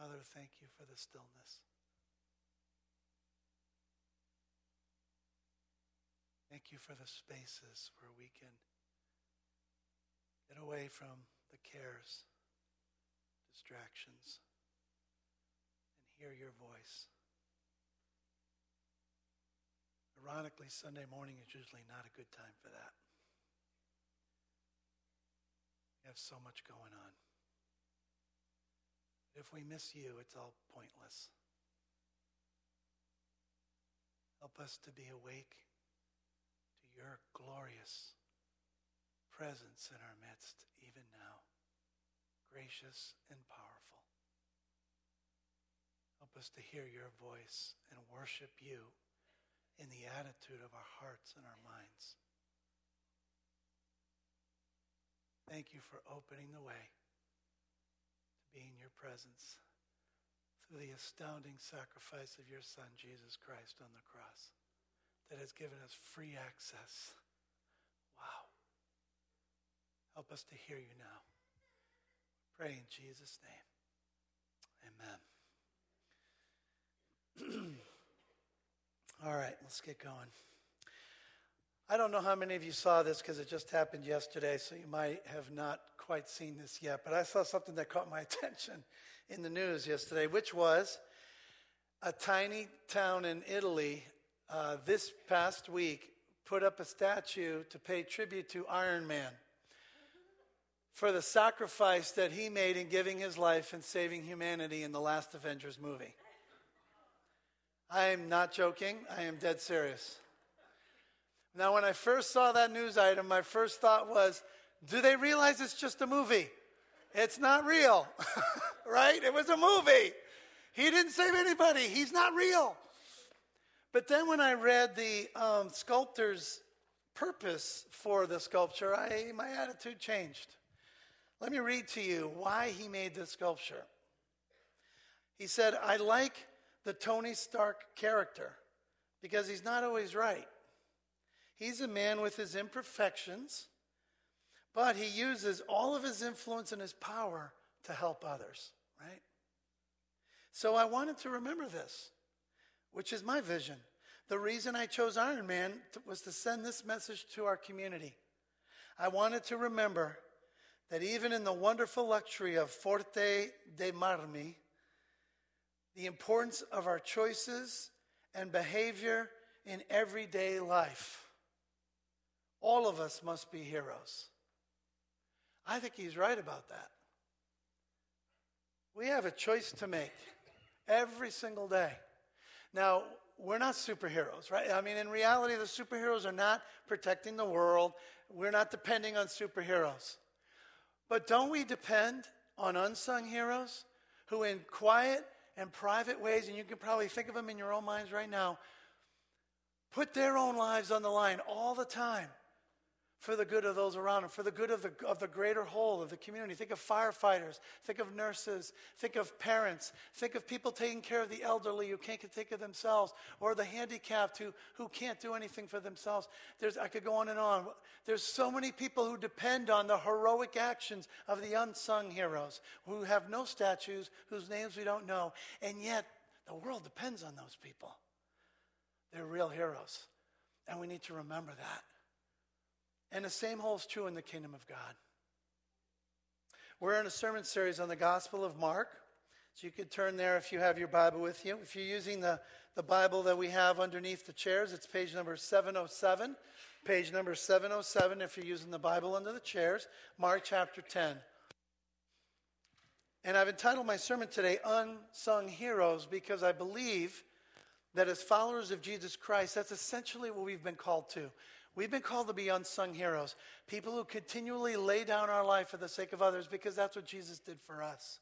Father, thank you for the stillness. Thank you for the spaces where we can get away from the cares, distractions, and hear your voice. Ironically, Sunday morning is usually not a good time for that. We have so much going on. If we miss you, it's all pointless. Help us to be awake to your glorious presence in our midst, even now, gracious and powerful. Help us to hear your voice and worship you in the attitude of our hearts and our minds. Thank you for opening the way be in your presence through the astounding sacrifice of your Son, Jesus Christ, on the cross that has given us free access. Wow. Help us to hear you now. Pray in Jesus' name. Amen. All right, let's get going. I don't know how many of you saw this because it just happened yesterday, so you might have not quite seen this yet. But I saw something that caught my attention in the news yesterday, which was a tiny town in Italy uh, this past week put up a statue to pay tribute to Iron Man for the sacrifice that he made in giving his life and saving humanity in the last Avengers movie. I am not joking, I am dead serious. Now, when I first saw that news item, my first thought was, do they realize it's just a movie? It's not real, right? It was a movie. He didn't save anybody, he's not real. But then when I read the um, sculptor's purpose for the sculpture, I, my attitude changed. Let me read to you why he made this sculpture. He said, I like the Tony Stark character because he's not always right. He's a man with his imperfections, but he uses all of his influence and his power to help others, right? So I wanted to remember this which is my vision. The reason I chose Iron Man was to send this message to our community. I wanted to remember that even in the wonderful luxury of Forte dei Marmi, the importance of our choices and behavior in everyday life. All of us must be heroes. I think he's right about that. We have a choice to make every single day. Now, we're not superheroes, right? I mean, in reality, the superheroes are not protecting the world. We're not depending on superheroes. But don't we depend on unsung heroes who, in quiet and private ways, and you can probably think of them in your own minds right now, put their own lives on the line all the time for the good of those around them, for the good of the, of the greater whole of the community. Think of firefighters, think of nurses, think of parents, think of people taking care of the elderly who can't take care of themselves, or the handicapped who, who can't do anything for themselves. There's, I could go on and on. There's so many people who depend on the heroic actions of the unsung heroes, who have no statues, whose names we don't know, and yet the world depends on those people. They're real heroes, and we need to remember that. And the same holds true in the kingdom of God. We're in a sermon series on the Gospel of Mark. So you could turn there if you have your Bible with you. If you're using the, the Bible that we have underneath the chairs, it's page number 707. Page number 707 if you're using the Bible under the chairs, Mark chapter 10. And I've entitled my sermon today, Unsung Heroes, because I believe that as followers of Jesus Christ, that's essentially what we've been called to. We've been called to be unsung heroes, people who continually lay down our life for the sake of others because that's what Jesus did for us.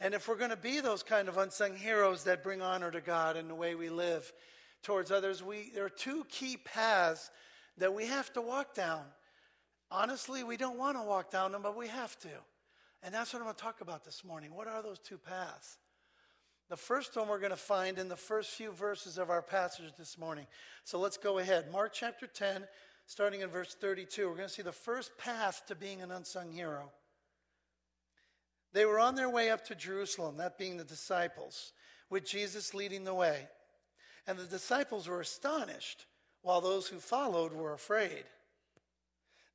And if we're going to be those kind of unsung heroes that bring honor to God in the way we live towards others, we, there are two key paths that we have to walk down. Honestly, we don't want to walk down them, but we have to. And that's what I'm going to talk about this morning. What are those two paths? The first one we're going to find in the first few verses of our passage this morning. So let's go ahead. Mark chapter 10, starting in verse 32. We're going to see the first path to being an unsung hero. They were on their way up to Jerusalem, that being the disciples, with Jesus leading the way. And the disciples were astonished, while those who followed were afraid.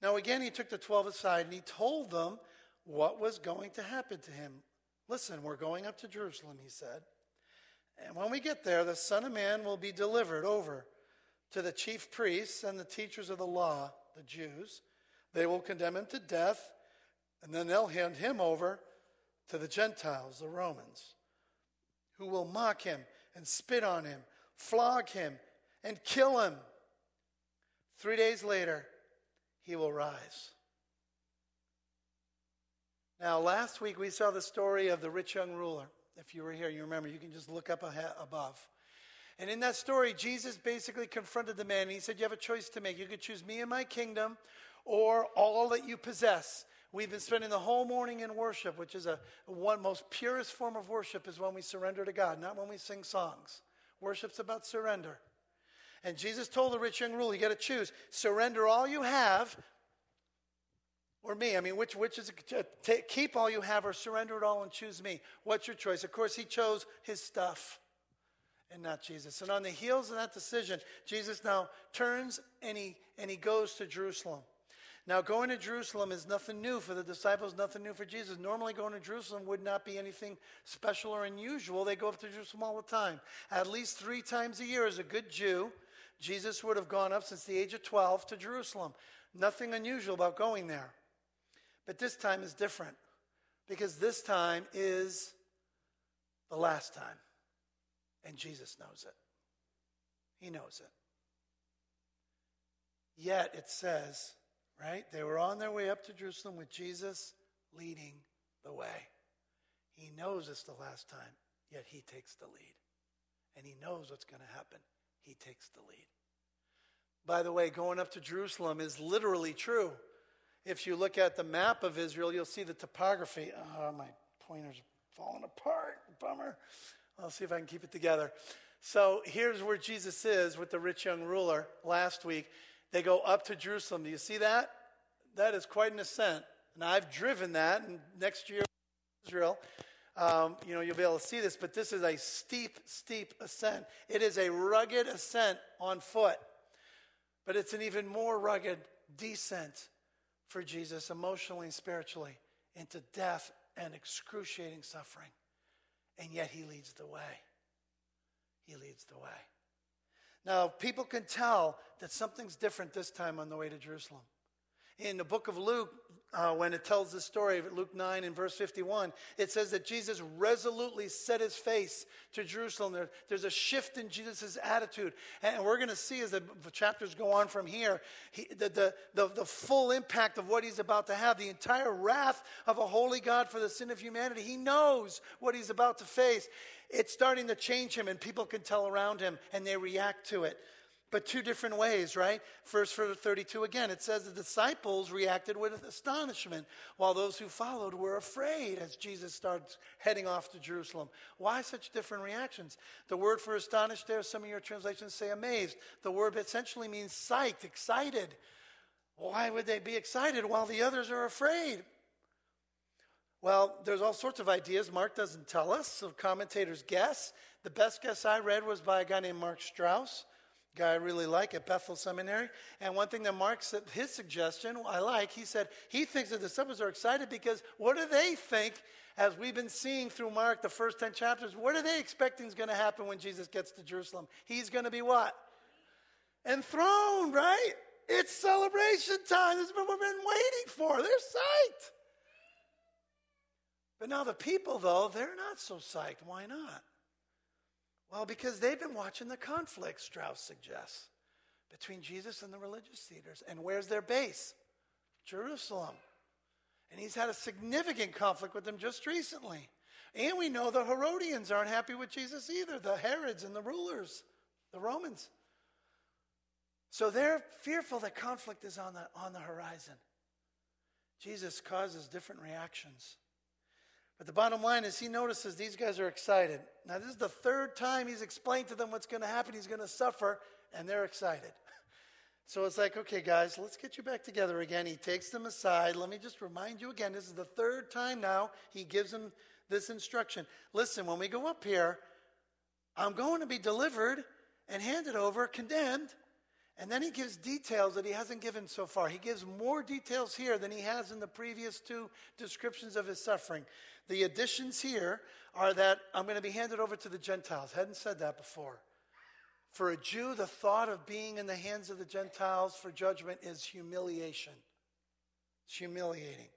Now, again, he took the twelve aside and he told them what was going to happen to him. Listen, we're going up to Jerusalem, he said. And when we get there, the Son of Man will be delivered over to the chief priests and the teachers of the law, the Jews. They will condemn him to death, and then they'll hand him over to the Gentiles, the Romans, who will mock him and spit on him, flog him, and kill him. Three days later, he will rise. Now, last week we saw the story of the rich young ruler. If you were here, you remember, you can just look up above. And in that story, Jesus basically confronted the man and he said, You have a choice to make. You could choose me and my kingdom or all that you possess. We've been spending the whole morning in worship, which is a one most purest form of worship is when we surrender to God, not when we sing songs. Worship's about surrender. And Jesus told the rich young ruler, you got to choose. Surrender all you have or me. I mean, which, which is it? keep all you have or surrender it all and choose me. What's your choice? Of course, he chose his stuff and not Jesus. And on the heels of that decision, Jesus now turns and he, and he goes to Jerusalem. Now, going to Jerusalem is nothing new for the disciples, nothing new for Jesus. Normally, going to Jerusalem would not be anything special or unusual. They go up to Jerusalem all the time. At least three times a year, as a good Jew, Jesus would have gone up since the age of 12 to Jerusalem. Nothing unusual about going there. But this time is different because this time is the last time. And Jesus knows it. He knows it. Yet it says, right? They were on their way up to Jerusalem with Jesus leading the way. He knows it's the last time, yet he takes the lead. And he knows what's going to happen. He takes the lead. By the way, going up to Jerusalem is literally true. If you look at the map of Israel, you'll see the topography. Oh, my pointer's falling apart. Bummer. I'll see if I can keep it together. So here's where Jesus is with the rich young ruler last week. They go up to Jerusalem. Do you see that? That is quite an ascent. And I've driven that, and next year, Israel, um, you know, you'll be able to see this, but this is a steep, steep ascent. It is a rugged ascent on foot, but it's an even more rugged descent for Jesus emotionally and spiritually into death and excruciating suffering. And yet he leads the way. He leads the way. Now, people can tell that something's different this time on the way to Jerusalem. In the book of Luke, uh, when it tells the story of Luke 9 and verse 51, it says that Jesus resolutely set his face to Jerusalem. There, there's a shift in Jesus' attitude. And we're going to see as the chapters go on from here, he, the, the, the, the full impact of what he's about to have, the entire wrath of a holy God for the sin of humanity. He knows what he's about to face. It's starting to change him, and people can tell around him, and they react to it but two different ways, right? Verse 32 again, it says the disciples reacted with astonishment, while those who followed were afraid as Jesus starts heading off to Jerusalem. Why such different reactions? The word for astonished there, some of your translations say amazed. The word essentially means psyched, excited. Why would they be excited while the others are afraid? Well, there's all sorts of ideas. Mark doesn't tell us, so commentators guess. The best guess I read was by a guy named Mark Strauss guy I really like at Bethel Seminary. And one thing that Mark said, his suggestion, I like, he said he thinks that the disciples are excited because what do they think, as we've been seeing through Mark, the first 10 chapters, what are they expecting is going to happen when Jesus gets to Jerusalem? He's going to be what? Enthroned, right? It's celebration time. This is what we've been waiting for. They're psyched. But now the people, though, they're not so psyched. Why not? Well, because they've been watching the conflict, Strauss suggests, between Jesus and the religious leaders. And where's their base? Jerusalem. And he's had a significant conflict with them just recently. And we know the Herodians aren't happy with Jesus either, the Herods and the rulers, the Romans. So they're fearful that conflict is on the, on the horizon. Jesus causes different reactions. But the bottom line is he notices these guys are excited. Now, this is the third time he's explained to them what's going to happen. He's going to suffer, and they're excited. So it's like, okay, guys, let's get you back together again. He takes them aside. Let me just remind you again this is the third time now he gives them this instruction. Listen, when we go up here, I'm going to be delivered and handed over, condemned. And then he gives details that he hasn't given so far. He gives more details here than he has in the previous two descriptions of his suffering. The additions here are that I'm going to be handed over to the Gentiles. Hadn't said that before. For a Jew, the thought of being in the hands of the Gentiles for judgment is humiliation. It's humiliating.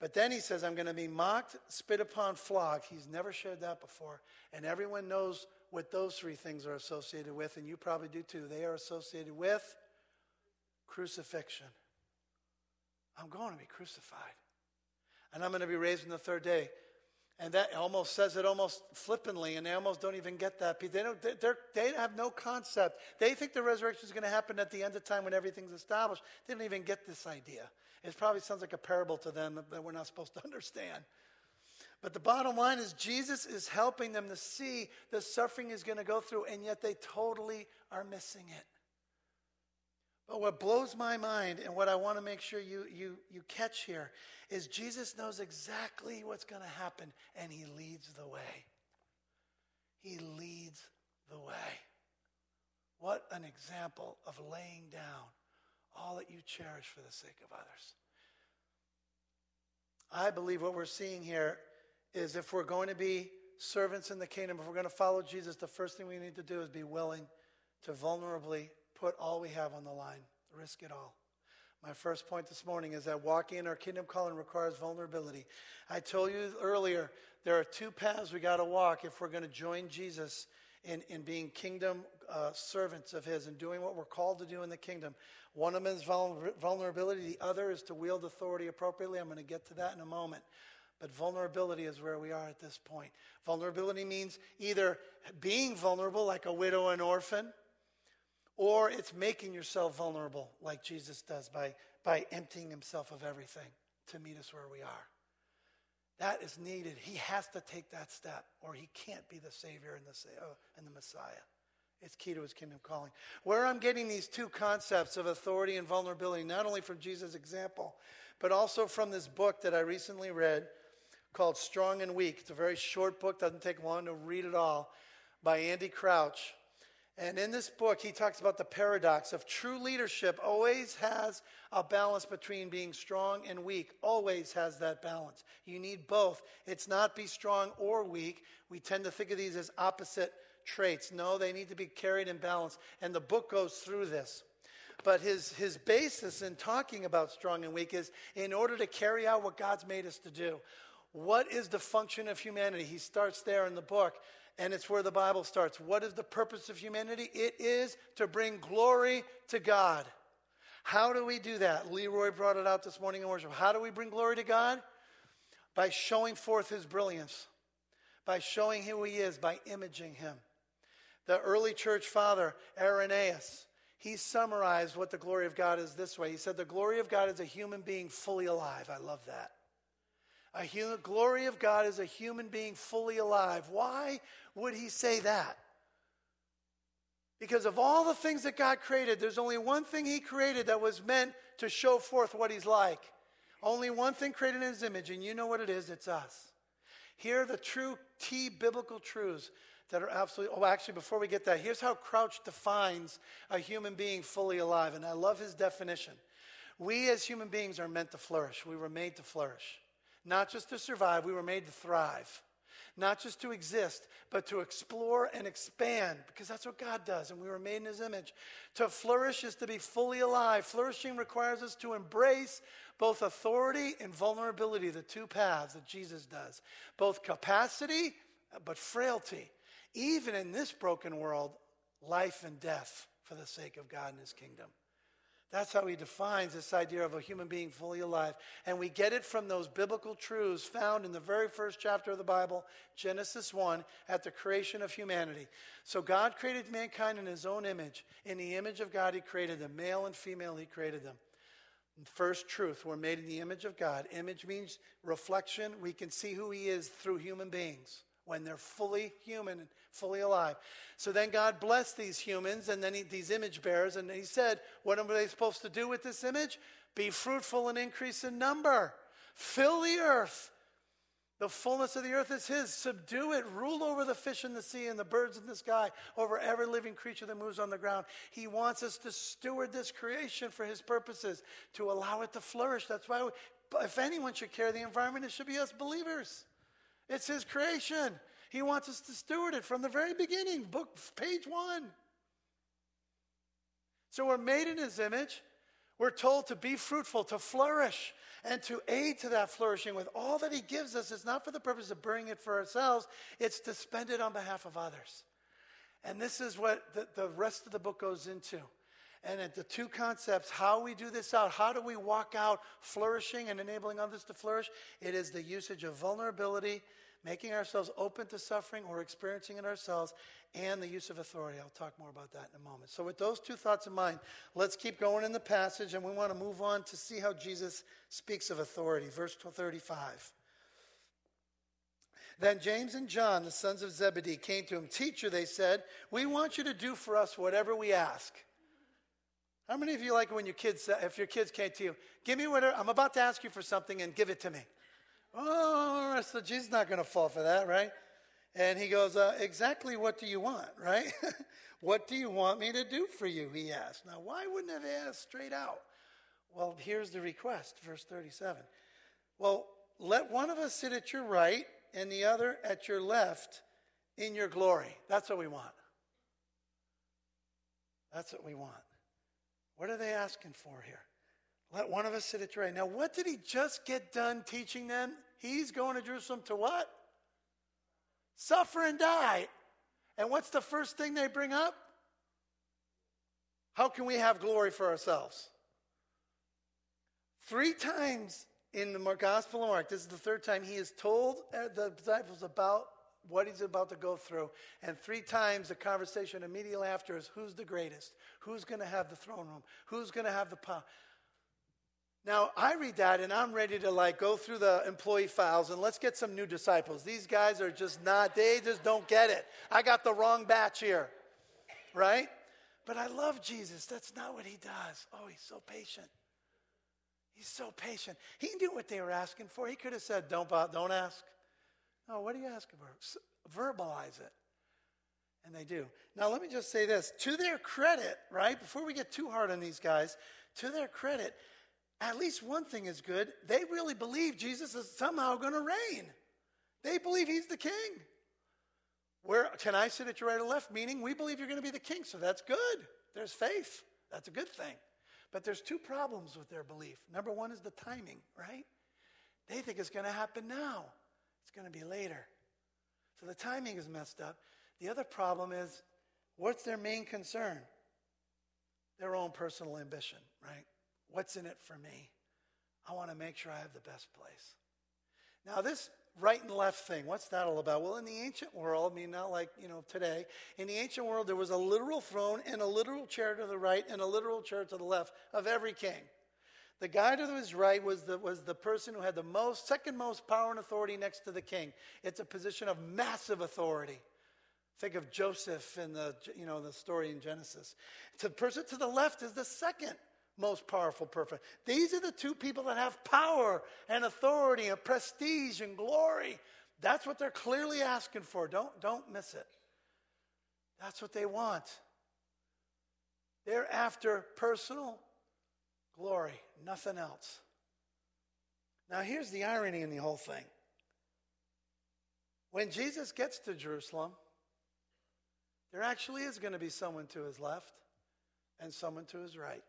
But then he says, I'm going to be mocked, spit upon, flogged. He's never shared that before. And everyone knows what those three things are associated with, and you probably do too. They are associated with crucifixion. I'm going to be crucified. And I'm going to be raised on the third day. And that almost says it almost flippantly, and they almost don't even get that. They, don't, they have no concept. They think the resurrection is going to happen at the end of time when everything's established. They don't even get this idea. It probably sounds like a parable to them that we're not supposed to understand. But the bottom line is, Jesus is helping them to see the suffering is going to go through, and yet they totally are missing it. But what blows my mind and what I want to make sure you, you, you catch here is Jesus knows exactly what's going to happen, and he leads the way. He leads the way. What an example of laying down all that you cherish for the sake of others. I believe what we're seeing here is if we're going to be servants in the kingdom, if we're going to follow Jesus, the first thing we need to do is be willing to vulnerably put all we have on the line, risk it all. My first point this morning is that walking in our kingdom calling requires vulnerability. I told you earlier, there are two paths we got to walk if we're going to join Jesus in, in being kingdom uh, servants of His and doing what we're called to do in the kingdom. One of them is vulnerability, the other is to wield authority appropriately. I'm going to get to that in a moment. But vulnerability is where we are at this point. Vulnerability means either being vulnerable, like a widow and orphan, or it's making yourself vulnerable, like Jesus does by, by emptying himself of everything to meet us where we are. That is needed. He has to take that step, or he can't be the Savior and the, uh, and the Messiah. It's key to his kingdom calling. Where I'm getting these two concepts of authority and vulnerability, not only from Jesus' example, but also from this book that I recently read called Strong and Weak. It's a very short book, doesn't take long to read it all, by Andy Crouch. And in this book, he talks about the paradox of true leadership always has a balance between being strong and weak, always has that balance. You need both. It's not be strong or weak. We tend to think of these as opposite traits. No, they need to be carried in balance. And the book goes through this. But his, his basis in talking about strong and weak is in order to carry out what God's made us to do. What is the function of humanity? He starts there in the book, and it's where the Bible starts. What is the purpose of humanity? It is to bring glory to God. How do we do that? Leroy brought it out this morning in worship. How do we bring glory to God? By showing forth his brilliance, by showing who he is, by imaging him. The early church father, Irenaeus, he summarized what the glory of God is this way. He said, The glory of God is a human being fully alive. I love that. A human, glory of God is a human being fully alive. Why would he say that? Because of all the things that God created, there's only one thing he created that was meant to show forth what he's like. Only one thing created in his image, and you know what it is it's us. Here are the true T biblical truths that are absolutely. Oh, actually, before we get that, here's how Crouch defines a human being fully alive, and I love his definition. We as human beings are meant to flourish, we were made to flourish. Not just to survive, we were made to thrive. Not just to exist, but to explore and expand, because that's what God does, and we were made in His image. To flourish is to be fully alive. Flourishing requires us to embrace both authority and vulnerability, the two paths that Jesus does. Both capacity, but frailty. Even in this broken world, life and death for the sake of God and His kingdom. That's how he defines this idea of a human being fully alive. And we get it from those biblical truths found in the very first chapter of the Bible, Genesis 1, at the creation of humanity. So God created mankind in his own image. In the image of God, he created them. Male and female, he created them. First truth, we're made in the image of God. Image means reflection. We can see who he is through human beings. When they're fully human and fully alive. So then God blessed these humans and then he, these image bearers, and he said, What are they supposed to do with this image? Be fruitful and increase in number, fill the earth. The fullness of the earth is His. Subdue it. Rule over the fish in the sea and the birds in the sky, over every living creature that moves on the ground. He wants us to steward this creation for His purposes, to allow it to flourish. That's why, we, if anyone should care the environment, it should be us believers. It's His creation. He wants us to steward it from the very beginning, book, page one. So we're made in His image. We're told to be fruitful, to flourish, and to aid to that flourishing with all that He gives us. It's not for the purpose of bringing it for ourselves, it's to spend it on behalf of others. And this is what the, the rest of the book goes into. And at the two concepts, how we do this out, how do we walk out flourishing and enabling others to flourish? It is the usage of vulnerability, making ourselves open to suffering or experiencing it ourselves, and the use of authority. I'll talk more about that in a moment. So, with those two thoughts in mind, let's keep going in the passage, and we want to move on to see how Jesus speaks of authority. Verse 35. Then James and John, the sons of Zebedee, came to him. Teacher, they said, we want you to do for us whatever we ask. How many of you like when your kids, if your kids came to you, give me whatever, I'm about to ask you for something and give it to me. Oh, so Jesus not going to fall for that, right? And he goes, uh, exactly what do you want, right? what do you want me to do for you? He asked. Now, why wouldn't have asked straight out? Well, here's the request, verse 37. Well, let one of us sit at your right and the other at your left in your glory. That's what we want. That's what we want. What are they asking for here? Let one of us sit at your right. Now, what did he just get done teaching them? He's going to Jerusalem to what? Suffer and die. And what's the first thing they bring up? How can we have glory for ourselves? Three times in the Gospel of Mark, this is the third time he has told uh, the disciples about what he's about to go through. And three times the conversation immediately after is who's the greatest? Who's going to have the throne room? Who's going to have the power? Now, I read that and I'm ready to like go through the employee files and let's get some new disciples. These guys are just not, they just don't get it. I got the wrong batch here, right? But I love Jesus. That's not what he does. Oh, he's so patient. He's so patient. He knew what they were asking for. He could have said, Don't, don't ask. No, what are you asking for? Verbalize it. And they do. Now, let me just say this to their credit, right? Before we get too hard on these guys, to their credit, at least one thing is good. They really believe Jesus is somehow going to reign. They believe he's the king. Where can I sit at your right or left? Meaning we believe you're going to be the king, so that's good. There's faith. That's a good thing. But there's two problems with their belief. Number one is the timing, right? They think it's going to happen now. It's going to be later. So the timing is messed up. The other problem is what's their main concern? Their own personal ambition, right? What's in it for me? I want to make sure I have the best place. Now, this right and left thing, what's that all about? Well, in the ancient world, I mean, not like, you know, today, in the ancient world, there was a literal throne and a literal chair to the right and a literal chair to the left of every king. The guy to his right was the, was the person who had the most, second most power and authority next to the king. It's a position of massive authority. Think of Joseph in the, you know, the story in Genesis. The person to the left is the second most powerful person. These are the two people that have power and authority and prestige and glory. That's what they're clearly asking for. Don't, don't miss it. That's what they want. They're after personal glory, nothing else. Now, here's the irony in the whole thing. When Jesus gets to Jerusalem, there actually is going to be someone to his left and someone to his right.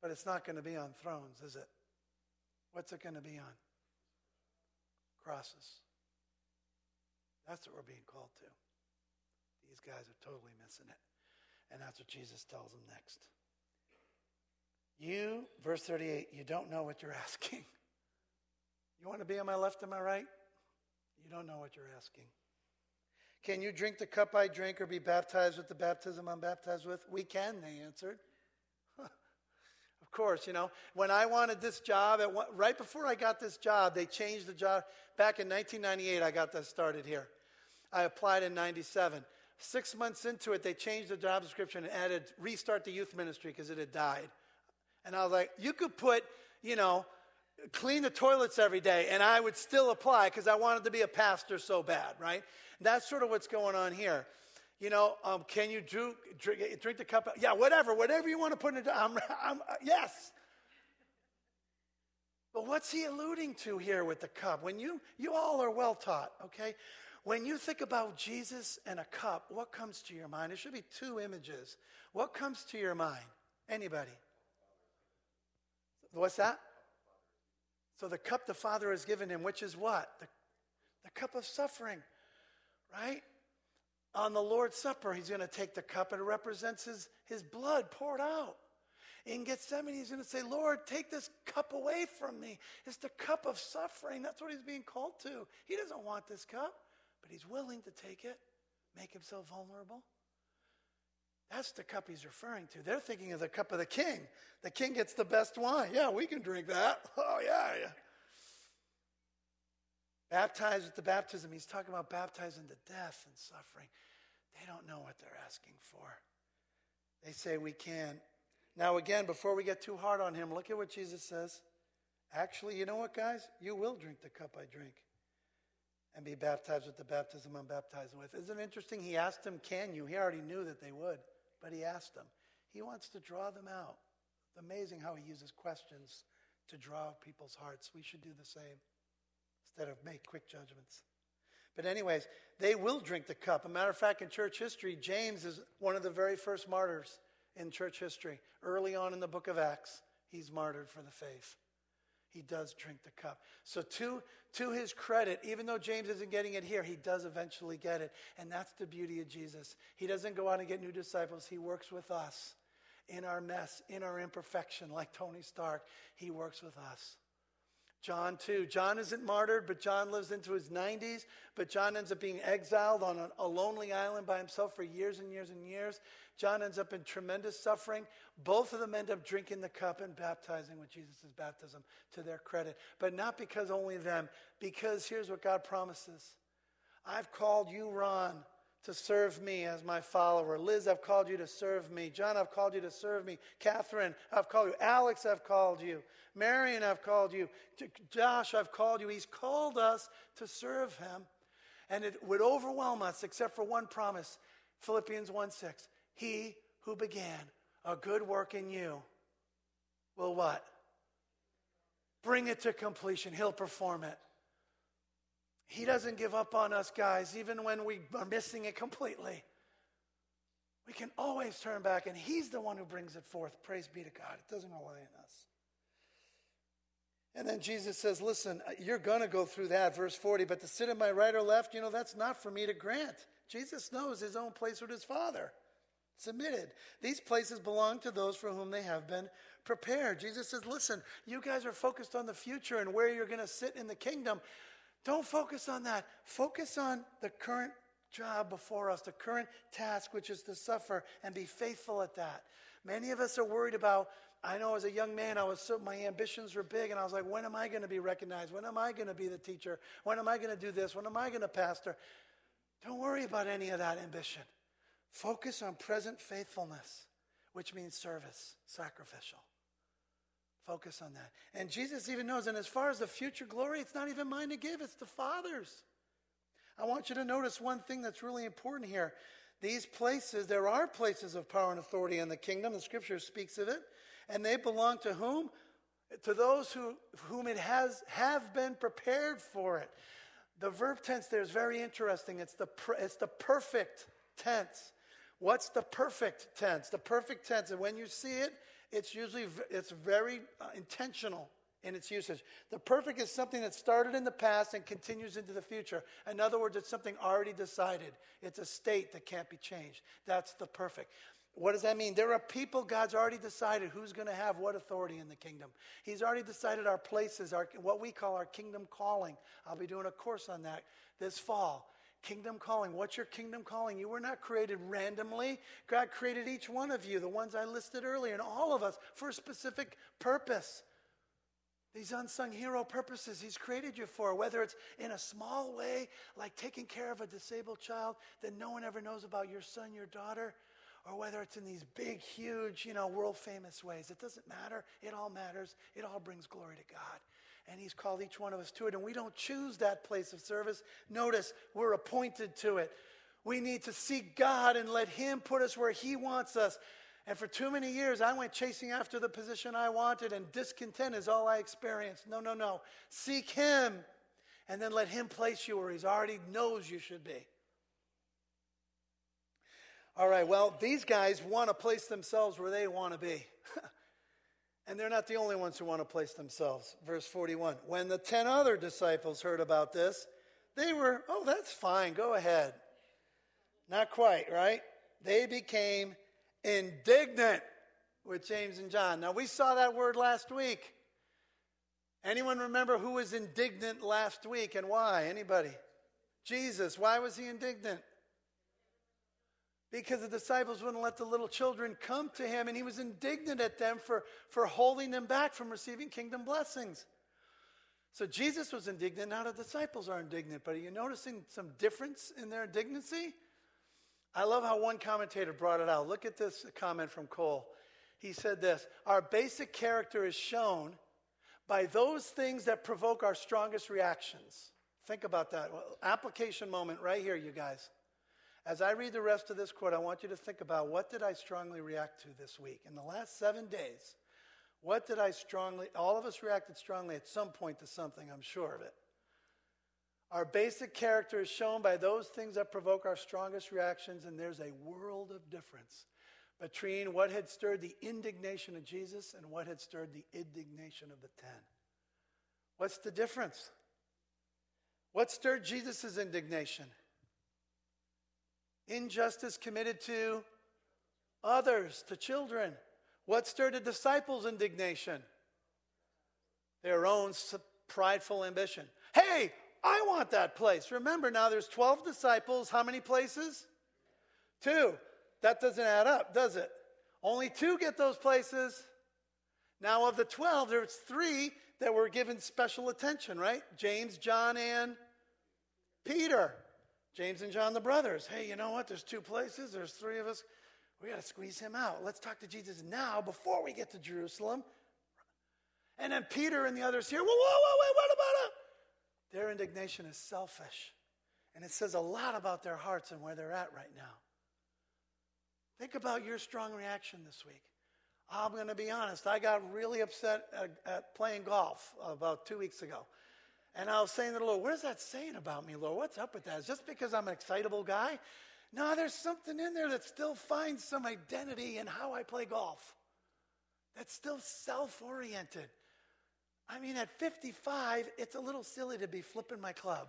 But it's not going to be on thrones, is it? What's it going to be on? Crosses. That's what we're being called to. These guys are totally missing it. And that's what Jesus tells them next. You, verse 38, you don't know what you're asking. You want to be on my left and my right? You don't know what you're asking. Can you drink the cup I drink or be baptized with the baptism I'm baptized with? We can, they answered. Of course, you know, when I wanted this job, at right before I got this job, they changed the job. Back in 1998, I got this started here. I applied in 97. Six months into it, they changed the job description and added restart the youth ministry because it had died. And I was like, you could put, you know, clean the toilets every day, and I would still apply because I wanted to be a pastor so bad, right? That's sort of what's going on here. You know, um, can you drink, drink, drink, the cup? Of, yeah, whatever, whatever you want to put in it. I'm, I'm, uh, yes. But what's he alluding to here with the cup? When you, you all are well taught, okay? When you think about Jesus and a cup, what comes to your mind? It should be two images. What comes to your mind? Anybody? What's that? So the cup the Father has given him, which is what? The, the cup of suffering, right? On the Lord's Supper, he's going to take the cup and it represents his, his blood poured out. In Gethsemane, he's going to say, Lord, take this cup away from me. It's the cup of suffering. That's what he's being called to. He doesn't want this cup but he's willing to take it, make himself vulnerable. That's the cup he's referring to. They're thinking of the cup of the king. The king gets the best wine. Yeah, we can drink that. Oh, yeah, yeah. Baptized with the baptism, he's talking about baptizing to death and suffering. They don't know what they're asking for. They say we can. Now, again, before we get too hard on him, look at what Jesus says. Actually, you know what, guys? You will drink the cup I drink and be baptized with the baptism I'm baptized with. Isn't it interesting? He asked them, Can you? He already knew that they would, but he asked them. He wants to draw them out. It's amazing how he uses questions to draw people's hearts. We should do the same instead of make quick judgments. But, anyways, they will drink the cup. A matter of fact, in church history, James is one of the very first martyrs in church history. Early on in the book of Acts, he's martyred for the faith he does drink the cup. So, to, to his credit, even though James isn't getting it here, he does eventually get it. And that's the beauty of Jesus. He doesn't go out and get new disciples, he works with us in our mess, in our imperfection, like Tony Stark. He works with us. John, too. John isn't martyred, but John lives into his 90s. But John ends up being exiled on a, a, lonely island by himself for years and years and years. John ends up in tremendous suffering. Both of them end up drinking the cup and baptizing with Jesus' baptism to their credit. But not because only them, because here's what God promises I've called you, Ron, to serve me as my follower. Liz, I've called you to serve me. John, I've called you to serve me. Catherine, I've called you. Alex, I've called you. Marion, I've called you. Josh, I've called you. He's called us to serve him. And it would overwhelm us except for one promise Philippians 1 6. He who began a good work in you will what? Bring it to completion. He'll perform it. He doesn't give up on us, guys, even when we are missing it completely. We can always turn back, and He's the one who brings it forth. Praise be to God. It doesn't rely on us. And then Jesus says, Listen, uh, you're going to go through that, verse 40, but to sit at my right or left, you know, that's not for me to grant. Jesus knows his own place with his Father. Submitted. These places belong to those for whom they have been prepared. Jesus says, Listen, you guys are focused on the future and where you're going to sit in the kingdom. Don't focus on that. Focus on the current job before us, the current task, which is to suffer and be faithful at that. Many of us are worried about. I know as a young man, I was so, my ambitions were big, and I was like, when am I going to be recognized? When am I going to be the teacher? When am I going to do this? When am I going to pastor? Don't worry about any of that ambition. Focus on present faithfulness, which means service, sacrificial. Focus on that. And Jesus even knows, and as far as the future glory, it's not even mine to give, it's the Father's. I want you to notice one thing that's really important here. These places, there are places of power and authority in the kingdom. The scripture speaks of it. And they belong to whom? To those who, whom it has have been prepared for it. The verb tense there is very interesting. It's the, it's the perfect tense. What's the perfect tense? The perfect tense, and when you see it, it's usually it's very uh, intentional in its usage. The perfect is something that started in the past and continues into the future. In other words, it's something already decided. It's a state that can't be changed. That's the perfect. What does that mean? There are people God's already decided who's going to have what authority in the kingdom. He's already decided our places, our, what we call our kingdom calling. I'll be doing a course on that this fall. Kingdom calling. What's your kingdom calling? You were not created randomly. God created each one of you, the ones I listed earlier, and all of us for a specific purpose. These unsung hero purposes He's created you for, whether it's in a small way, like taking care of a disabled child that no one ever knows about, your son, your daughter, or whether it's in these big, huge, you know, world famous ways. It doesn't matter. It all matters. It all brings glory to God. And He's called each one of us to it. And we don't choose that place of service. Notice, we're appointed to it. We need to seek God and let Him put us where He wants us. And for too many years, I went chasing after the position I wanted, and discontent is all I experienced. No, no, no. Seek Him, and then let Him place you where He already knows you should be. All right, well, these guys want to place themselves where they want to be. and they're not the only ones who want to place themselves. Verse 41 When the 10 other disciples heard about this, they were, oh, that's fine, go ahead. Not quite, right? They became indignant with James and John. Now, we saw that word last week. Anyone remember who was indignant last week and why? Anybody? Jesus. Why was he indignant? Because the disciples wouldn't let the little children come to him, and he was indignant at them for, for holding them back from receiving kingdom blessings. So Jesus was indignant, now the disciples are indignant. But are you noticing some difference in their indignancy? I love how one commentator brought it out. Look at this comment from Cole. He said this Our basic character is shown by those things that provoke our strongest reactions. Think about that. Well, application moment right here, you guys. As I read the rest of this quote, I want you to think about what did I strongly react to this week? In the last seven days, what did I strongly, all of us reacted strongly at some point to something, I'm sure of it. Our basic character is shown by those things that provoke our strongest reactions, and there's a world of difference between what had stirred the indignation of Jesus and what had stirred the indignation of the ten. What's the difference? What stirred Jesus' indignation? Injustice committed to others, to children. What stirred the disciples' indignation? Their own prideful ambition. Hey, I want that place. Remember now, there's 12 disciples. How many places? Two. That doesn't add up, does it? Only two get those places. Now, of the 12, there's three that were given special attention, right? James, John, and Peter. James and John, the brothers. Hey, you know what? There's two places, there's three of us. We got to squeeze him out. Let's talk to Jesus now before we get to Jerusalem. And then Peter and the others here. Whoa, whoa, whoa, wait, what about him? Their indignation is selfish. And it says a lot about their hearts and where they're at right now. Think about your strong reaction this week. I'm going to be honest. I got really upset at, at, playing golf about two weeks ago. And I was saying to the Lord, what is that saying about me, Lord? What's up with that? Is just because I'm an excitable guy? No, there's something in there that still finds some identity in how I play golf. That's still self oriented. I mean, at 55, it's a little silly to be flipping my club.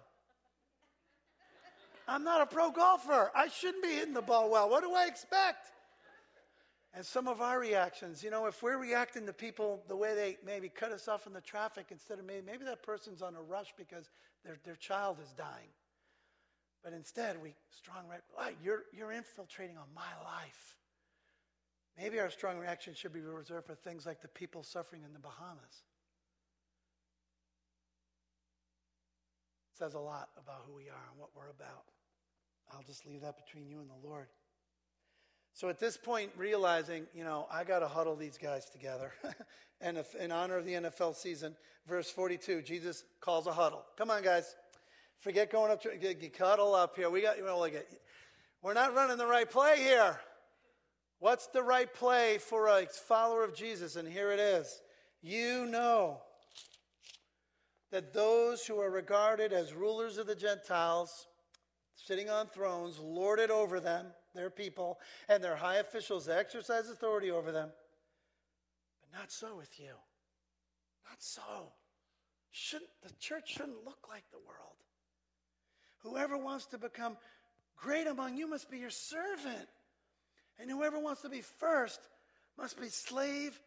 I'm not a pro golfer. I shouldn't be hitting the ball well. What do I expect? And some of our reactions, you know, if we're reacting to people the way they maybe cut us off in the traffic instead of maybe, maybe that person's on a rush because their, their child is dying. But instead, we strong reaction, you're, you're infiltrating on my life. Maybe our strong reaction should be reserved for things like the people suffering in the Bahamas. says a lot about who we are and what we're about. I'll just leave that between you and the Lord. So at this point, realizing, you know, I got to huddle these guys together. and if, in honor of the NFL season, verse 42, Jesus calls a huddle. Come on, guys. Forget going up to get, get cuddle up here. We got, you know, like, uh, we're not running the right play here. What's the right play for a follower of Jesus? And here it is. You know that those who are regarded as rulers of the Gentiles, sitting on thrones, lord it over them, their people, and their high officials exercise authority over them. But not so with you. Not so. Shouldn't, the church shouldn't look like the world. Whoever wants to become great among you must be your servant. And whoever wants to be first must be slave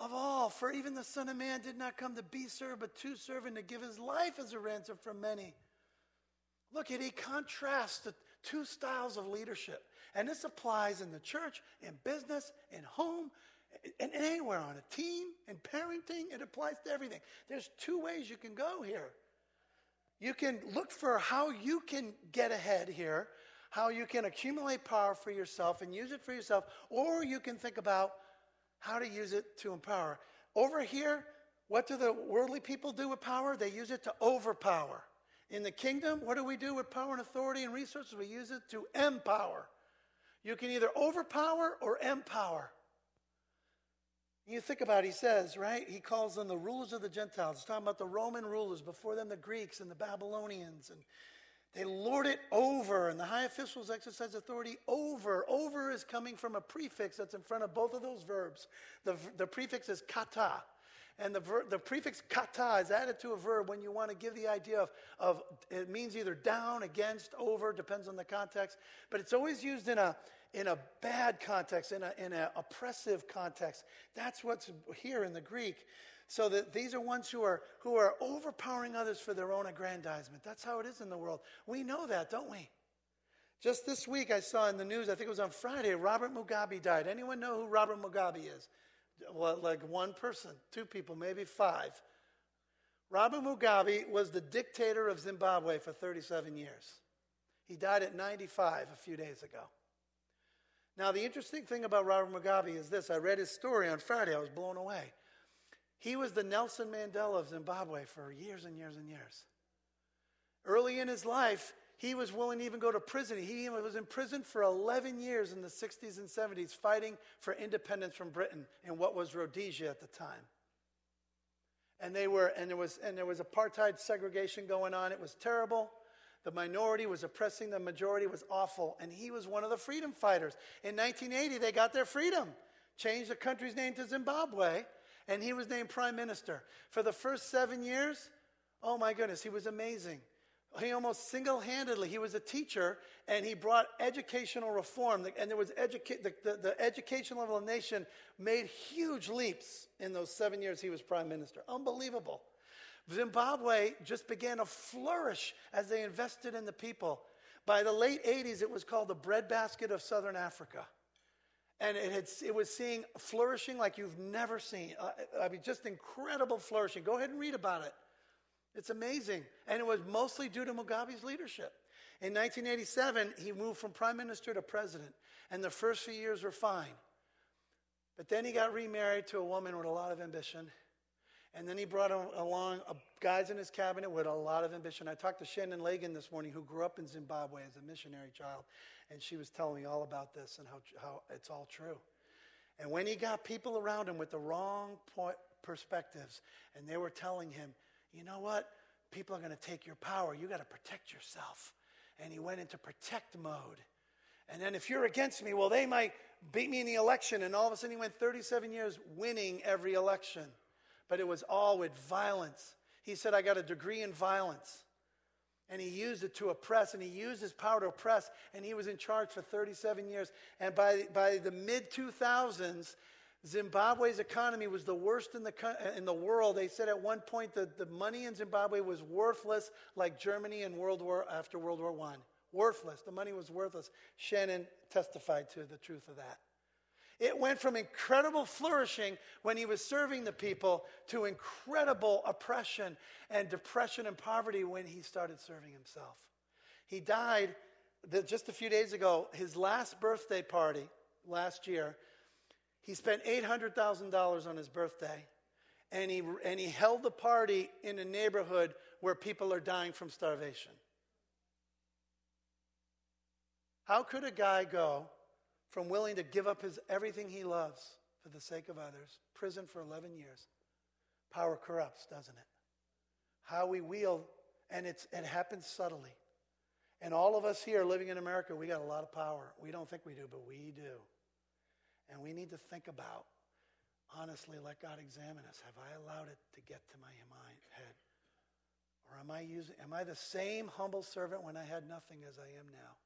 of all. For even the Son of Man did not come to be served, but to serve and to give his life as a ransom for many. Look at, he contrasts the two styles of leadership. And this applies in the church, in business, in home, and anywhere on a team, in parenting. It applies to everything. There's two ways you can go here. You can look for how you can get ahead here, how you can accumulate power for yourself and use it for yourself, or you can think about how to use it to empower. Over here, what do the worldly people do with power? They use it to overpower. In the kingdom, what do we do with power and authority and resources? We use it to empower. You can either overpower or empower. You think about it, he says, right? He calls them the rulers of the Gentiles. He's talking about the Roman rulers, before them the Greeks and the Babylonians. And they lord it over, and the high officials exercise authority over. Over is coming from a prefix that's in front of both of those verbs. The, the prefix is kata. And the, ver- the prefix kata is added to a verb when you want to give the idea of, of, it means either down, against, over, depends on the context. But it's always used in a, in a bad context, in an in a oppressive context. That's what's here in the Greek. So that these are ones who are, who are overpowering others for their own aggrandizement. That's how it is in the world. We know that, don't we? Just this week, I saw in the news, I think it was on Friday, Robert Mugabe died. Anyone know who Robert Mugabe is? Well, like one person, two people, maybe five. Robert Mugabe was the dictator of Zimbabwe for 37 years. He died at 95 a few days ago. Now, the interesting thing about Robert Mugabe is this I read his story on Friday, I was blown away. He was the Nelson Mandela of Zimbabwe for years and years and years. Early in his life, he was willing to even go to prison. He was in prison for 11 years in the 60s and 70s, fighting for independence from Britain in what was Rhodesia at the time. And they were, and there was, and there was apartheid segregation going on. It was terrible. The minority was oppressing the majority. Was awful. And he was one of the freedom fighters. In 1980, they got their freedom, changed the country's name to Zimbabwe, and he was named prime minister. For the first seven years, oh my goodness, he was amazing he almost single-handedly he was a teacher and he brought educational reform. And there was educa- the, the, the education level of the nation made huge leaps in those seven years he was prime minister. Unbelievable. Zimbabwe just began to flourish as they invested in the people. By the late 80s it was called the breadbasket of southern africa. And it, had, it was seeing flourishing like you've never seen. Uh, i mean just incredible flourishing. Go ahead and read about it it's amazing. And it was mostly due to Mugabe's leadership. In 1987, he moved from prime minister to president, and the first few years were fine. But then he got remarried to a woman with a lot of ambition. And then he brought along uh, guys in his cabinet with a lot of ambition. I talked to Shannon Lagan this morning, who grew up in Zimbabwe as a missionary child, and she was telling me all about this and how, how it's all true. And when he got people around him with the wrong perspectives, and they were telling him, you know what? People are going to take your power. You got to protect yourself. And he went into protect mode. And then if you're against me, well, they might beat me in the election. And all of a sudden, he went 37 years winning every election. But it was all with violence. He said, I got a degree in violence. And he used it to oppress, and he used his power to oppress, and he was in charge for 37 years. And by, by the mid 2000s, Zimbabwe's economy was the worst in the, in the world. They said at one point that the money in Zimbabwe was worthless, like Germany in World War after World War I. Worthless. The money was worthless. Shannon testified to the truth of that. It went from incredible flourishing when he was serving the people to incredible oppression and depression and poverty when he started serving himself. He died just a few days ago, his last birthday party last year he spent $800,000 on his birthday, and he, and he held the party in a neighborhood where people are dying from starvation. How could a guy go from willing to give up his everything he loves for the sake of others, prison for 11 years? Power corrupts, doesn't it? How we wield, and it's, it happens subtly. And all of us here living in America, we got a lot of power. We don't think we do, but we do. And we need to think about, honestly, let God examine us. Have I allowed it to get to my head? Or am I using, am I the same humble servant when I had nothing as I am now?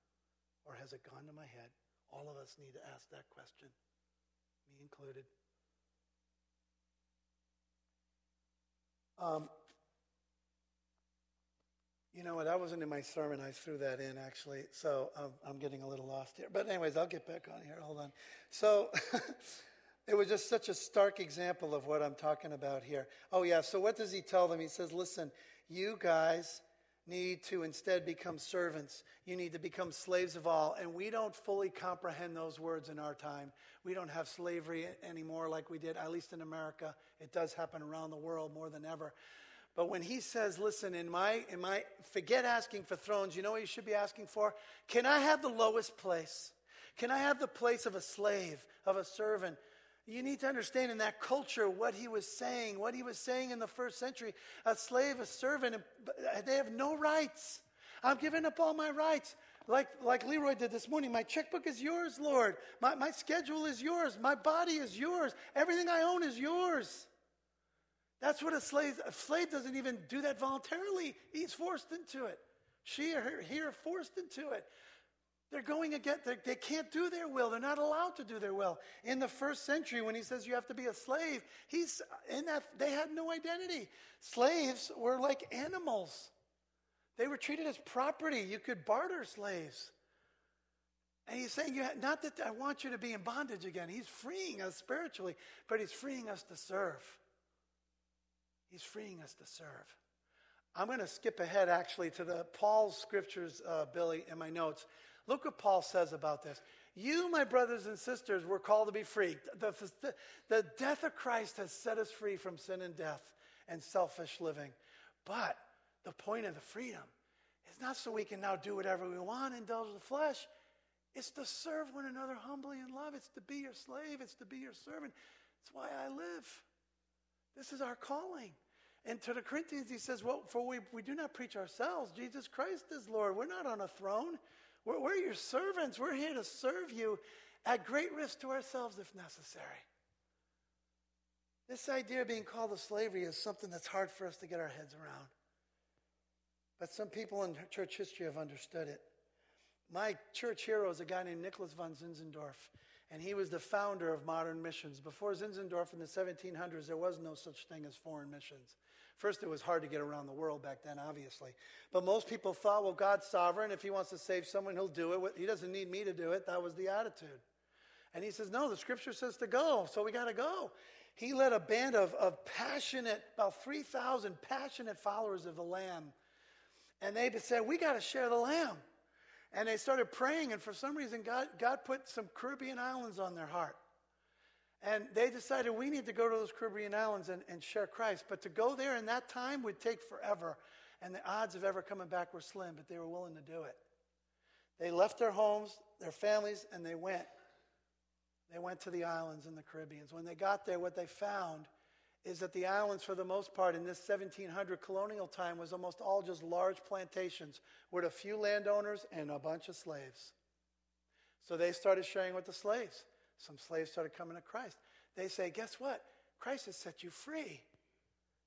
Or has it gone to my head? All of us need to ask that question, me included. Um, You know what? That wasn't in my sermon. I threw that in actually. So I'm getting a little lost here. But, anyways, I'll get back on here. Hold on. So it was just such a stark example of what I'm talking about here. Oh, yeah. So what does he tell them? He says, listen, you guys need to instead become servants. You need to become slaves of all. And we don't fully comprehend those words in our time. We don't have slavery anymore like we did, at least in America. It does happen around the world more than ever. But when he says, listen, in my, in my, forget asking for thrones, you know what you should be asking for? Can I have the lowest place? Can I have the place of a slave, of a servant? You need to understand in that culture what he was saying, what he was saying in the first century. A slave, a servant, they have no rights. I'm giving up all my rights. Like, like Leroy did this morning, my checkbook is yours, Lord. My, my schedule is yours. My body is yours. Everything I own is yours. That's what a slave, a slave doesn't even do that voluntarily. He's forced into it. She or her, he are forced into it. They're going against, they're, they can't do their will. They're not allowed to do their will. In the first century, when he says you have to be a slave, he's in that, they had no identity. Slaves were like animals. They were treated as property. You could barter slaves. And he's saying, "You not that I want you to be in bondage again. He's freeing us spiritually, but he's freeing us to serve. He's freeing us to serve. I'm going to skip ahead actually to the Paul's scriptures, uh, Billy, in my notes. Look what Paul says about this. You, my brothers and sisters, were called to be free. The, the, the death of Christ has set us free from sin and death and selfish living. But the point of the freedom is not so we can now do whatever we want, indulge the flesh. It's to serve one another humbly in love. It's to be your slave. It's to be your servant. It's why I live. This is our calling. And to the Corinthians, he says, Well, for we, we do not preach ourselves. Jesus Christ is Lord. We're not on a throne. We're, we're your servants. We're here to serve you at great risk to ourselves if necessary. This idea of being called to slavery is something that's hard for us to get our heads around. But some people in church history have understood it. My church hero is a guy named Nicholas von Zinzendorf and he was the founder of modern missions. Before Zinzendorf in the 1700s, there was no such thing as foreign missions. First, it was hard to get around the world back then, obviously. But most people thought, well, God's sovereign. If he wants to save someone, he'll do it. He doesn't need me to do it. That was the attitude. And he says, no, the scripture says to go, so we got to go. He led a band of, of passionate, about 3,000 passionate followers of the Lamb. And they said, we got to share the Lamb. And they started praying, and for some reason, God, God put some Caribbean islands on their heart. And they decided we need to go to those Caribbean islands and, and share Christ. But to go there in that time would take forever. And the odds of ever coming back were slim, but they were willing to do it. They left their homes, their families, and they went. They went to the islands in the Caribbean. When they got there, what they found is that the islands, for the most part, in this 1700 colonial time, was almost all just large plantations with a few landowners and a bunch of slaves. So they started sharing with the slaves. Some slaves started coming to Christ. They say, Guess what? Christ has set you free.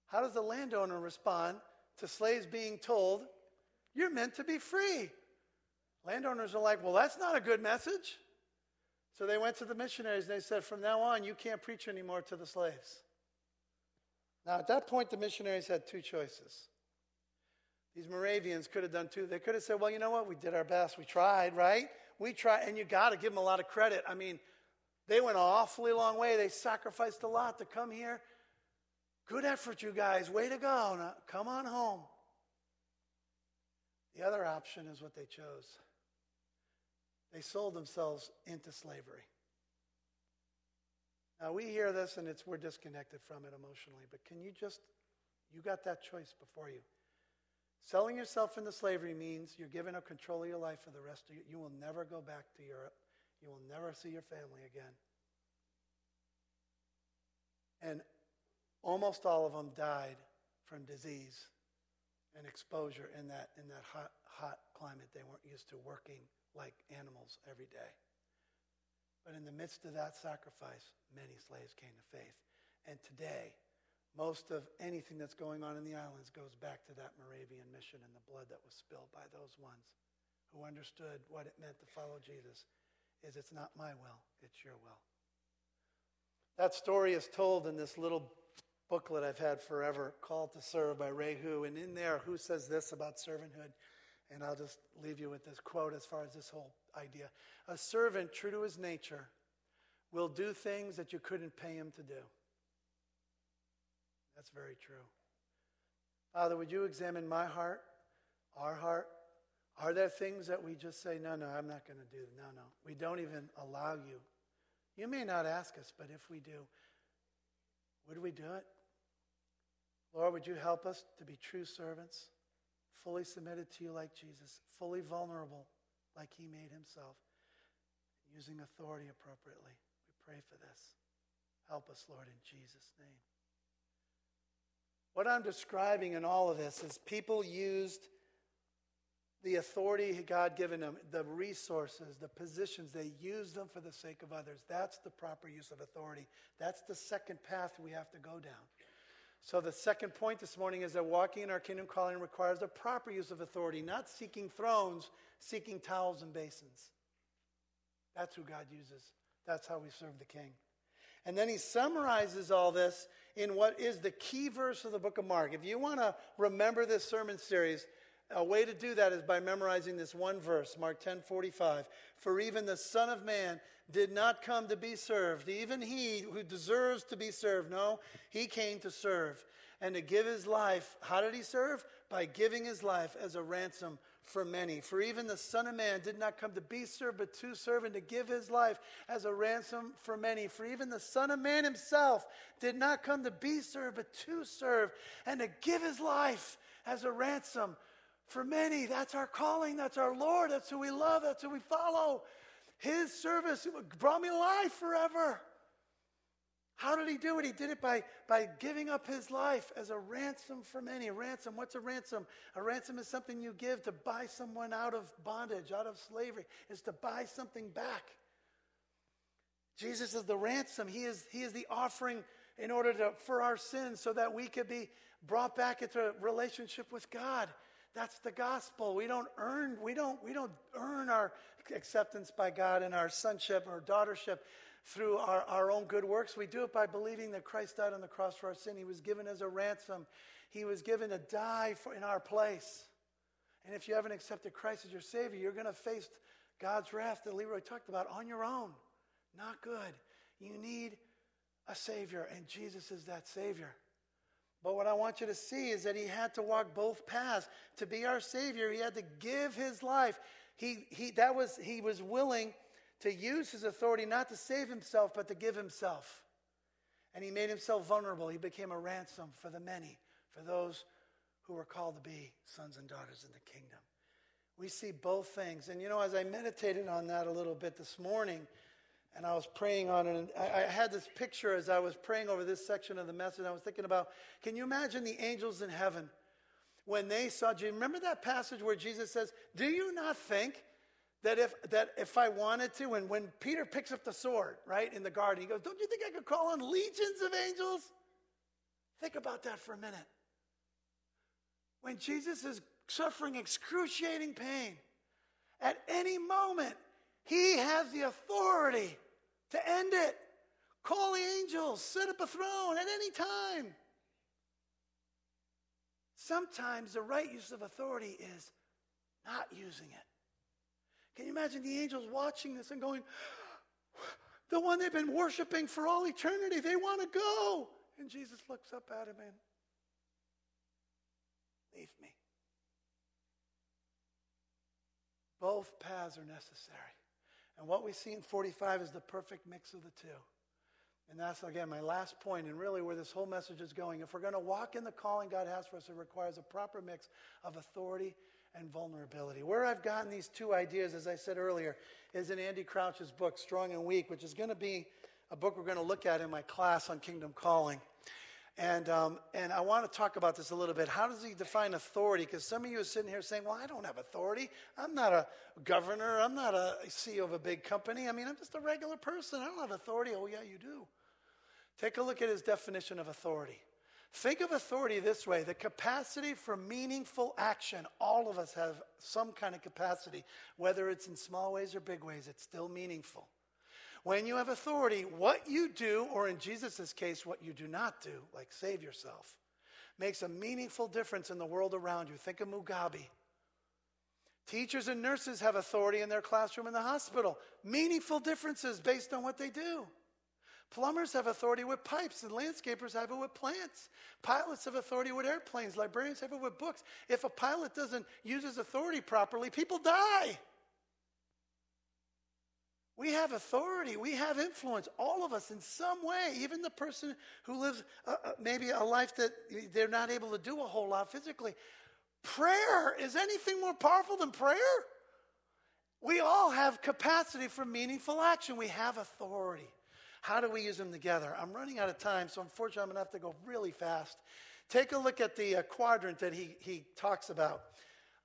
How does the landowner respond to slaves being told, You're meant to be free? Landowners are like, Well, that's not a good message. So they went to the missionaries and they said, From now on, you can't preach anymore to the slaves. Now, at that point, the missionaries had two choices. These Moravians could have done two. They could have said, well, you know what? We did our best. We tried, right? We tried. And you got to give them a lot of credit. I mean, they went an awfully long way. They sacrificed a lot to come here. Good effort, you guys. Way to go. Now, come on home. The other option is what they chose. They sold themselves into slavery. Now we hear this and it's we're disconnected from it emotionally, but can you just you got that choice before you. Selling yourself into slavery means you're giving up control of your life for the rest of you. you will never go back to Europe. You will never see your family again. And almost all of them died from disease and exposure in that in that hot hot climate they weren't used to working like animals every day. But in the midst of that sacrifice, many slaves came to faith. And today, most of anything that's going on in the islands goes back to that Moravian mission and the blood that was spilled by those ones who understood what it meant to follow Jesus is it's not my will, it's your will. That story is told in this little booklet I've had forever, Called to Serve by Ray Hu. And in there, Hu says this about servanthood. And I'll just leave you with this quote as far as this whole idea. A servant, true to his nature, will do things that you couldn't pay him to do. That's very true. Father, would you examine my heart, our heart? Are there things that we just say, no, no, I'm not going to do? No, no. We don't even allow you. You may not ask us, but if we do, would we do it? Lord, would you help us to be true servants, fully submitted to you like Jesus, fully vulnerable like he made himself, using authority appropriately? We pray for this. Help us, Lord, in Jesus' name. What I'm describing in all of this is people used the authority God given them, the resources, the positions, they used them for the sake of others. That's the proper use of authority. That's the second path we have to go down. So, the second point this morning is that walking in our kingdom calling requires the proper use of authority, not seeking thrones, seeking towels and basins. That's who God uses. That's how we serve the king. And then he summarizes all this in what is the key verse of the book of Mark. If you want to remember this sermon series, a way to do that is by memorizing this one verse, Mark 10 45. For even the Son of Man did not come to be served, even he who deserves to be served. No, he came to serve and to give his life. How did he serve? By giving his life as a ransom for many. For even the Son of Man did not come to be served, but to serve and to give his life as a ransom for many. For even the Son of Man himself did not come to be served, but to serve and to give his life as a ransom for many. That's our calling. That's our Lord. That's who we love. That's who we follow. His service brought me life forever. How did he do it? He did it by, by giving up his life as a ransom for many. A ransom, what's a ransom? A ransom is something you give to buy someone out of bondage, out of slavery, is to buy something back. Jesus is the ransom. He is, he is the offering in order to, for our sins so that we could be brought back into a relationship with God. That's the gospel. We don't earn, we don't, we don't earn our acceptance by God and our sonship or daughtership through our, our own good works. We do it by believing that Christ died on the cross for our sin. He was given as a ransom. He was given to die for, in our place. And if you haven't accepted Christ as your Savior, you're going to face God's wrath that Leroy talked about on your own. Not good. You need a Savior, and Jesus is that Savior. But what I want you to see is that he had to walk both paths. To be our Savior, he had to give his life. He, he, that was, he was willing to use his authority not to save himself, but to give himself. And he made himself vulnerable. He became a ransom for the many, for those who were called to be sons and daughters in the kingdom. We see both things. And you know, as I meditated on that a little bit this morning, and I was praying on it. And I, I, had this picture as I was praying over this section of the message. I was thinking about can you imagine the angels in heaven when they saw Jesus? Remember that passage where Jesus says, Do you not think that if, that if I wanted to, and when Peter picks up the sword, right, in the garden, he goes, Don't you think I could call on legions of angels? Think about that for a minute. When Jesus is suffering excruciating pain, at any moment, he has the authority to end it. Call the angels, set up a throne at any time. Sometimes the right use of authority is not using it. Can you imagine the angels watching this and going, the one they've been worshiping for all eternity, they want to go. And Jesus looks up at him and, leave me. Both paths are necessary. And what we see in 45 is the perfect mix of the two. And that's, again, my last point, and really where this whole message is going. If we're going to walk in the calling God has for us, it requires a proper mix of authority and vulnerability. Where I've gotten these two ideas, as I said earlier, is in Andy Crouch's book, Strong and Weak, which is going to be a book we're going to look at in my class on kingdom calling. And, um, and I want to talk about this a little bit. How does he define authority? Because some of you are sitting here saying, well, I don't have authority. I'm not a governor. I'm not a CEO of a big company. I mean, I'm just a regular person. I don't have authority. Oh, yeah, you do. Take a look at his definition of authority. Think of authority this way the capacity for meaningful action. All of us have some kind of capacity, whether it's in small ways or big ways, it's still meaningful. When you have authority, what you do, or in Jesus' case, what you do not do, like save yourself, makes a meaningful difference in the world around you. Think of Mugabe. Teachers and nurses have authority in their classroom in the hospital. Meaningful differences based on what they do. Plumbers have authority with pipes, and landscapers have it with plants. Pilots have authority with airplanes. Librarians have it with books. If a pilot doesn't use his authority properly, people die. We have authority. We have influence, all of us in some way. Even the person who lives uh, uh, maybe a life that they're not able to do a whole lot physically. Prayer is anything more powerful than prayer? We all have capacity for meaningful action. We have authority. How do we use them together? I'm running out of time, so unfortunately, I'm to have to go really fast. Take a look at the uh, quadrant that he, he talks about.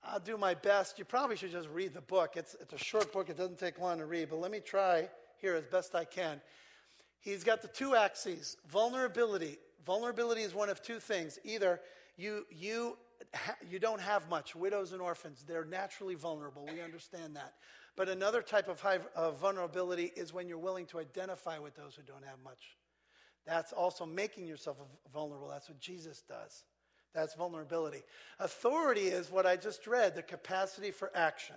I'll do my best. You probably should just read the book. It's, it's a short book, it doesn't take long to read, but let me try here as best I can. He's got the two axes vulnerability. Vulnerability is one of two things. Either you, you, you don't have much, widows and orphans, they're naturally vulnerable. We understand that. But another type of, high, of vulnerability is when you're willing to identify with those who don't have much. That's also making yourself vulnerable. That's what Jesus does. That's vulnerability. Authority is what I just read the capacity for action.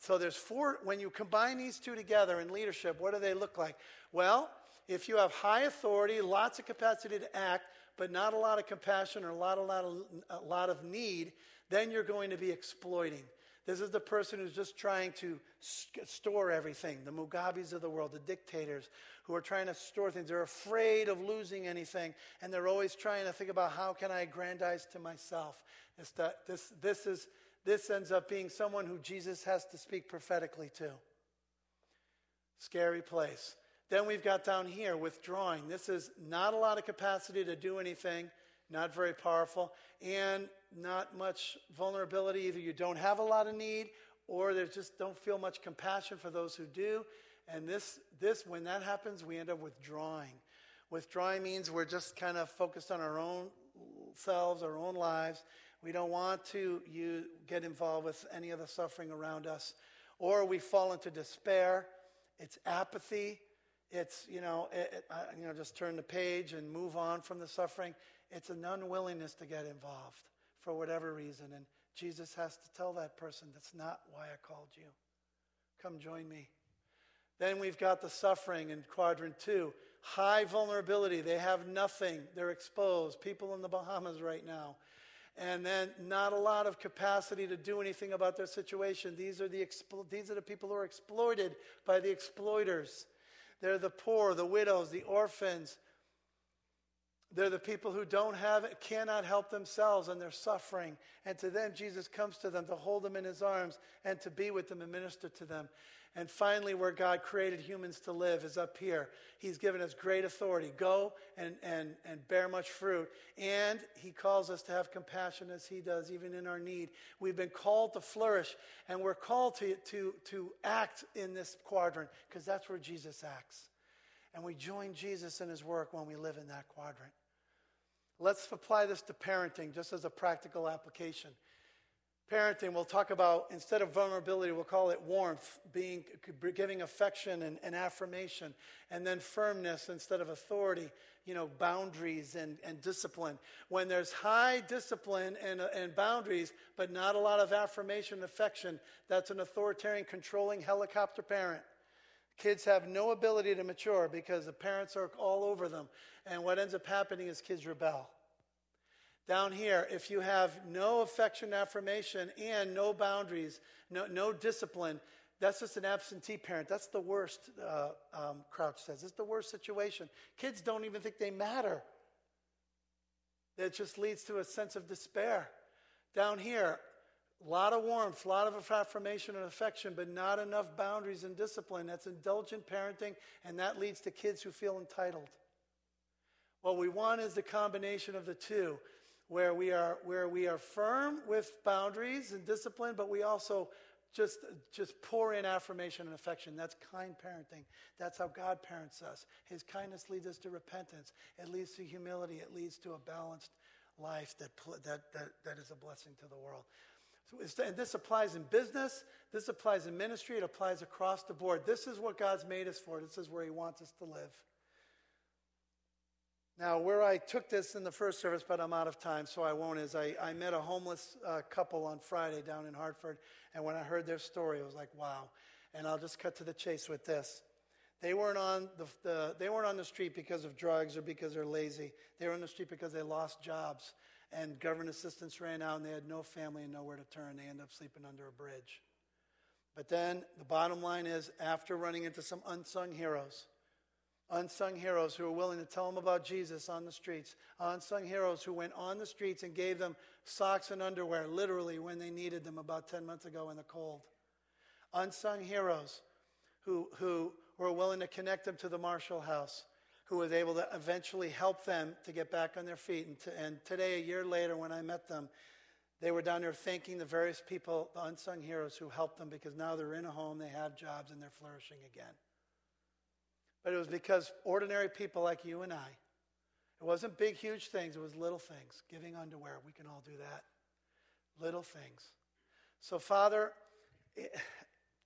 So there's four, when you combine these two together in leadership, what do they look like? Well, if you have high authority, lots of capacity to act, but not a lot of compassion or a lot, a lot, of, a lot of need, then you're going to be exploiting. This is the person who's just trying to store everything. The Mugabes of the world, the dictators who are trying to store things. They're afraid of losing anything, and they're always trying to think about how can I aggrandize to myself. This, this, this, is, this ends up being someone who Jesus has to speak prophetically to. Scary place. Then we've got down here withdrawing. This is not a lot of capacity to do anything, not very powerful, and not much vulnerability. Either you don't have a lot of need, or they just don't feel much compassion for those who do. And this, this, when that happens, we end up withdrawing. Withdrawing means we're just kind of focused on our own selves, our own lives. We don't want to you get involved with any of the suffering around us. Or we fall into despair. It's apathy. It's, you know, it, it, you know, just turn the page and move on from the suffering. It's an unwillingness to get involved for whatever reason. And Jesus has to tell that person, that's not why I called you. Come join me. Then we've got the suffering in quadrant two. High vulnerability. They have nothing. They're exposed. People in the Bahamas right now. And then not a lot of capacity to do anything about their situation. These are the, these are the people who are exploited by the exploiters. They're the poor, the widows, the orphans, they're the people who don't have cannot help themselves, and they're suffering. And to them, Jesus comes to them to hold them in his arms and to be with them and minister to them. And finally, where God created humans to live is up here. He's given us great authority. Go and, and, and bear much fruit. And He calls us to have compassion as He does, even in our need. We've been called to flourish, and we're called to, to, to act in this quadrant because that's where Jesus acts. And we join Jesus in His work when we live in that quadrant. Let's apply this to parenting just as a practical application. Parenting, we'll talk about, instead of vulnerability, we'll call it warmth, being, giving affection and, and affirmation, and then firmness instead of authority, you know, boundaries and, and discipline. When there's high discipline and, and boundaries, but not a lot of affirmation and affection, that's an authoritarian, controlling helicopter parent. Kids have no ability to mature because the parents are all over them. And what ends up happening is kids rebel. Down here, if you have no affection, affirmation, and no boundaries, no, no discipline, that's just an absentee parent. That's the worst, uh, um, Crouch says. It's the worst situation. Kids don't even think they matter. That just leads to a sense of despair. Down here, a lot of warmth, a lot of affirmation and affection, but not enough boundaries and discipline. That's indulgent parenting, and that leads to kids who feel entitled. What we want is the combination of the two, where we are, where we are firm with boundaries and discipline, but we also just, just pour in affirmation and affection. That's kind parenting. That's how God parents us. His kindness leads us to repentance. It leads to humility. It leads to a balanced life that, that, that, that is a blessing to the world. So and this applies in business, this applies in ministry, it applies across the board. This is what God's made us for, this is where He wants us to live. Now, where I took this in the first service, but I'm out of time, so I won't, is I, I met a homeless uh, couple on Friday down in Hartford, and when I heard their story, I was like, wow. And I'll just cut to the chase with this. They weren't on the, the, they weren't on the street because of drugs or because they're lazy. They were on the street because they lost jobs and government assistance ran out and they had no family and nowhere to turn. They end up sleeping under a bridge. But then the bottom line is after running into some unsung heroes, unsung heroes who were willing to tell them about Jesus on the streets, unsung heroes who went on the streets and gave them socks and underwear literally when they needed them about 10 months ago in the cold. Unsung heroes who, who were willing to connect them to the Marshall House who was able to eventually help them to get back on their feet. And, to, and today, a year later, when I met them, they were down there thanking the various people, the unsung heroes who helped them because now they're in a home, they have jobs, and they're flourishing again. But it was because ordinary people like you and I, it wasn't big, huge things, it was little things. Giving underwear, we can all do that. Little things. So, Father,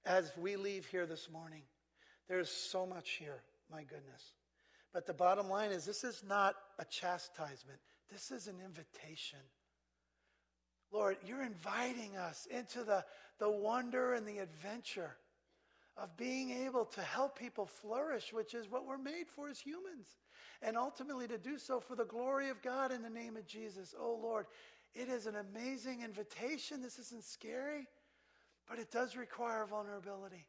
as we leave here this morning, there's so much here, my goodness. But the bottom line is this is not a chastisement, this is an invitation. Lord, you're inviting us into the, the wonder and the adventure of being able to help people flourish, which is what we're made for as humans. And ultimately to do so for the glory of God in the name of Jesus. Oh Lord, it is an amazing invitation. This isn't scary, but it does require vulnerability.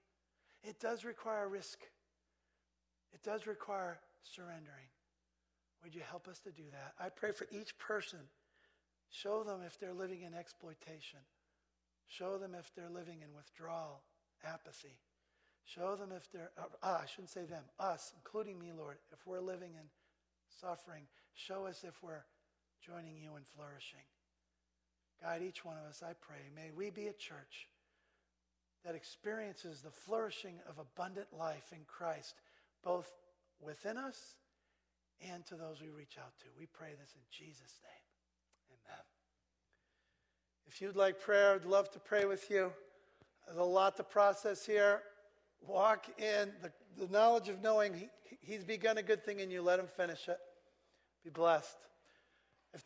It does require risk. It does require surrendering. Would you help us to do that? I pray for each person. Show them if they're living in exploitation. Show them if they're living in withdrawal, apathy. Show them if they're, uh, ah, I shouldn't say them, us, including me, Lord, if we're living in suffering. Show us if we're joining you in flourishing. Guide each one of us, I pray. May we be a church that experiences the flourishing of abundant life in Christ, both within us and to those we reach out to. We pray this in Jesus' name. Amen. If you'd like prayer, I'd love to pray with you. There's a lot to process here. Walk in the, the knowledge of knowing he, He's begun a good thing in you. Let Him finish it. Be blessed. If there's